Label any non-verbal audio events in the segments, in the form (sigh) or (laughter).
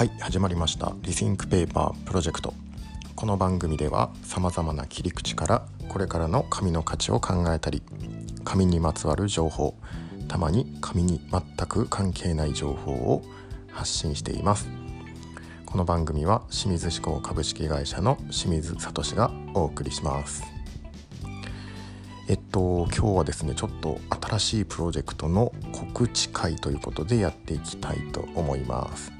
はい始まりました。 Rethink Paper Project。この番組ではさまざまな切り口からこれからの紙の価値を考えたり紙にまつわる情報たまに紙に全く関係ない情報を発信しています。この番組は清水紙工株式会社の清水聡がお送りします。えっと今日はですねちょっと新しいプロジェクトの告知会ということでやっていきたいと思います。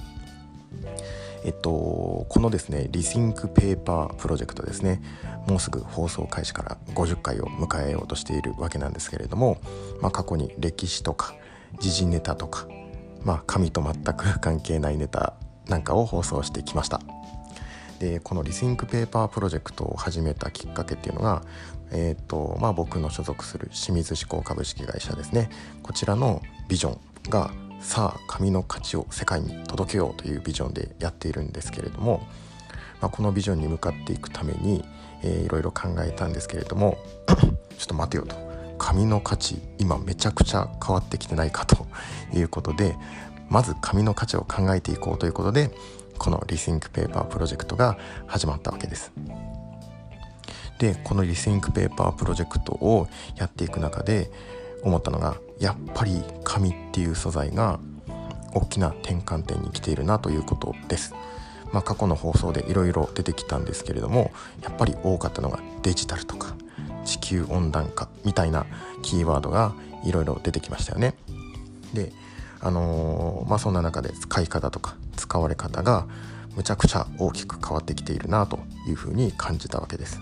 えっとこのですね Rethink Paper Project ですね。もうすぐ放送開始から50回を迎えようとしているわけなんですけれども、まあ、過去に歴史とか時事ネタとか、まあ、紙と全く関係ないネタなんかを放送してきました。でこの Rethink Paper Project を始めたきっかけっていうのが、えーとまあ、僕の所属する清水紙工株式会社ですね。こちらのビジョンがさあ紙の価値を世界に届けようというビジョンでやっているんですけれども、まあ、このビジョンに向かっていくために、えー、いろいろ考えたんですけれども (coughs) ちょっと待てよと紙の価値今めちゃくちゃ変わってきてないかと (laughs) いうことでまず紙の価値を考えていこうということでこの Rethink Paper Project が始まったわけです。でこの Rethink Paper Project をやっていく中で思ったのがやっぱり紙っていう素材が大きな転換点に来ているなということです。まあ、過去の放送でいろいろ出てきたんですけれどもやっぱり多かったのがデジタルとか地球温暖化みたいなキーワードがいろいろ出てきましたよね。であのー、まあそんな中で使い方とか使われ方がむちゃくちゃ大きく変わってきているなというふうに感じたわけです。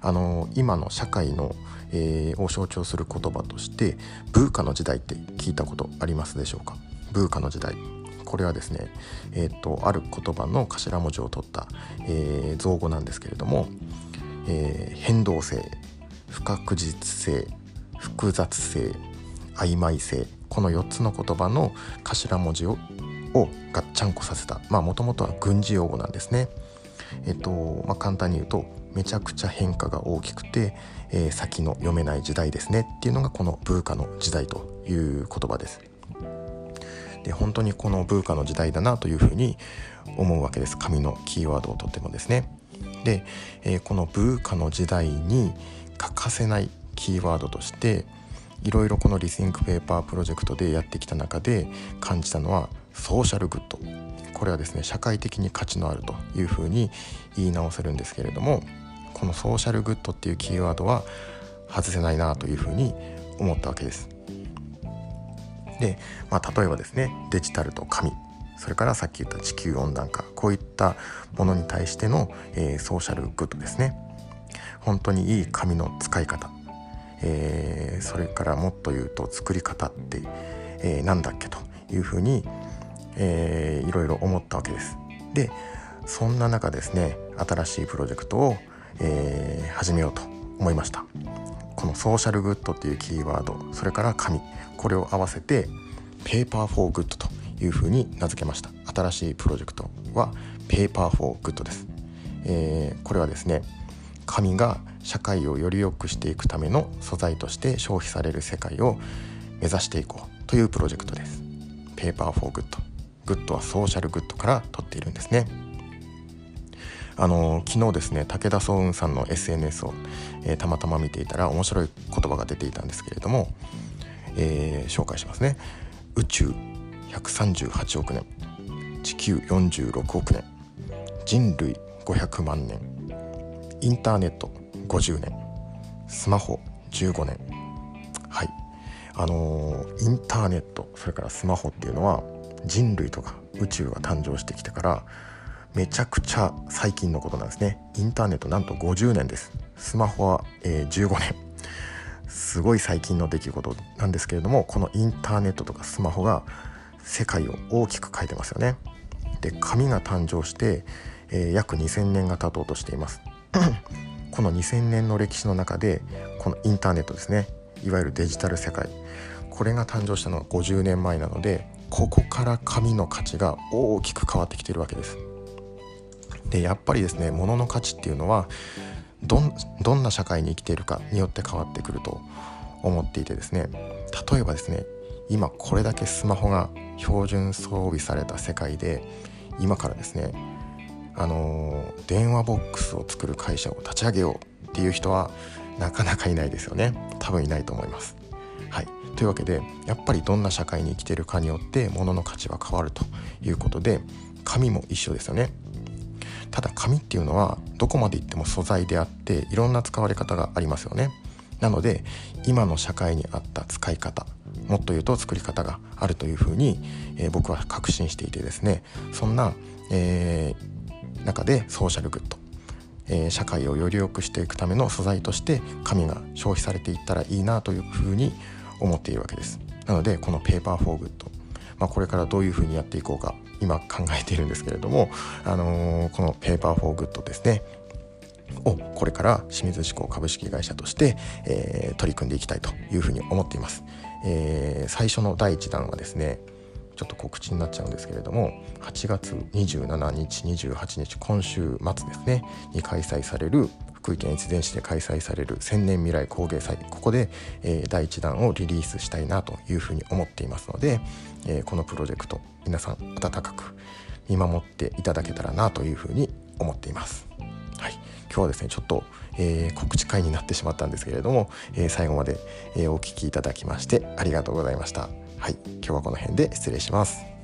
あのー、今の社会の、えー、を象徴する言葉としてブーカの時代って聞いたことありますでしょうか？ブーカの時代。これはですね、えーと、ある言葉の頭文字を取った、えー、造語なんですけれども、えー、変動性不確実性複雑性曖昧性この4つの言葉の頭文字ををガッチャンコさせた。まあもともとは軍事用語なんですね。えっとまあ、簡単に言うとめちゃくちゃ変化が大きくて、えー、先の読めない時代ですねっていうのがこのブーカの時代という言葉です。で本当にこのブーカの時代だなというふうに思うわけです紙のキーワードをとってもですね。で、えー、このブーカの時代に欠かせないキーワードとしていろいろこの Rethink Paper Project でやってきた中で感じたのは Social Good。これはですね社会的に価値のあるというふうに言い直せるんですけれどもこの Social Good っていうキーワードは外せないなというふうに思ったわけです。で、まあ、例えばですねデジタルと紙。それからさっき言った地球温暖化。こういったものに対しての、えー、 Social Good ですね。本当にいい紙の使い方、えー、それからもっと言うと作り方って、えー、何だっけというふうに、えー、いろいろ思ったわけです。でそんな中ですね新しいプロジェクトを、えー、始めようと思いました。この Social Good っていうキーワードそれから紙これを合わせてペーパーフォーグッドというふうに名付けました。新しいプロジェクトはペーパーフォーグッドです、えー、これはですね紙が社会をより良くしていくための素材として消費される世界を目指していこうというプロジェクトです。 Paper for Good。Good は Social Good から取っているんですね。あの昨日ですね武田双雲さんの SNS を、えー、たまたま見ていたら面白い言葉が出ていたんですけれども、えー、紹介しますね。宇宙138億年。地球46億年。人類500万年。インターネット50年。スマホ15年。はい。あのー、インターネットそれからスマホっていうのは人類とか宇宙が誕生してきてからめちゃくちゃ最近のことなんですね。インターネットなんと50年です。スマホは、えー、15年。すごい最近の出来事なんですけれどもこのインターネットとかスマホが世界を大きく変えてますよね。で紙が誕生して、えー、約2000年が経とうとしています。この2000年の歴史の中でこのインターネットですね。いわゆるデジタル世界。これが誕生したのが50年前なのでここから紙の価値が大きく変わってきているわけですでやっぱりですね物の価値っていうのはどんな社会に生きているかによって変わってくると思っていてですね例えばですね今これだけスマホが標準装備された世界で今からですねあの電話ボックスを作る会社を立ち上げようっていう人はなかなかいないですよね多分いないと思います。はい、というわけでやっぱりどんな社会に生きてるかによって物の価値は変わるということで紙も一緒ですよね。ただ紙っていうのはどこまでいっても素材であっていろんな使われ方がありますよね。なので今の社会に合った使い方もっと言うと作り方があるというふうに、えー、僕は確信していてですねそんな、えー、中でソーシャルグッド、えー、社会をより良くしていくための素材として紙が消費されていったらいいなというふうに思っているわけです。なのでこのペーパーフォーグッド、まあ、これからどういうふうにやっていこうか今考えているんですけれども、あのー、このペーパーフォーグッドですねをこれから清水紙工株式会社として、えー、取り組んでいきたいというふうに思っています、えー、最初の第1弾はですねちょっと告知になっちゃうんですけれども8月27日28日今週末ですねに開催される福井県越前市で開催される千年未来工芸祭ここで、えー、第1弾をリリースしたいなというふうに思っていますので、えー、このプロジェクト皆さん温かく見守っていただけたらなというふうに思っています。はい、今日はですねちょっと、えー、告知会になってしまったんですけれども、えー、最後まで、えー、お聴きいただきましてありがとうございました。はい、今日はこの辺で失礼します。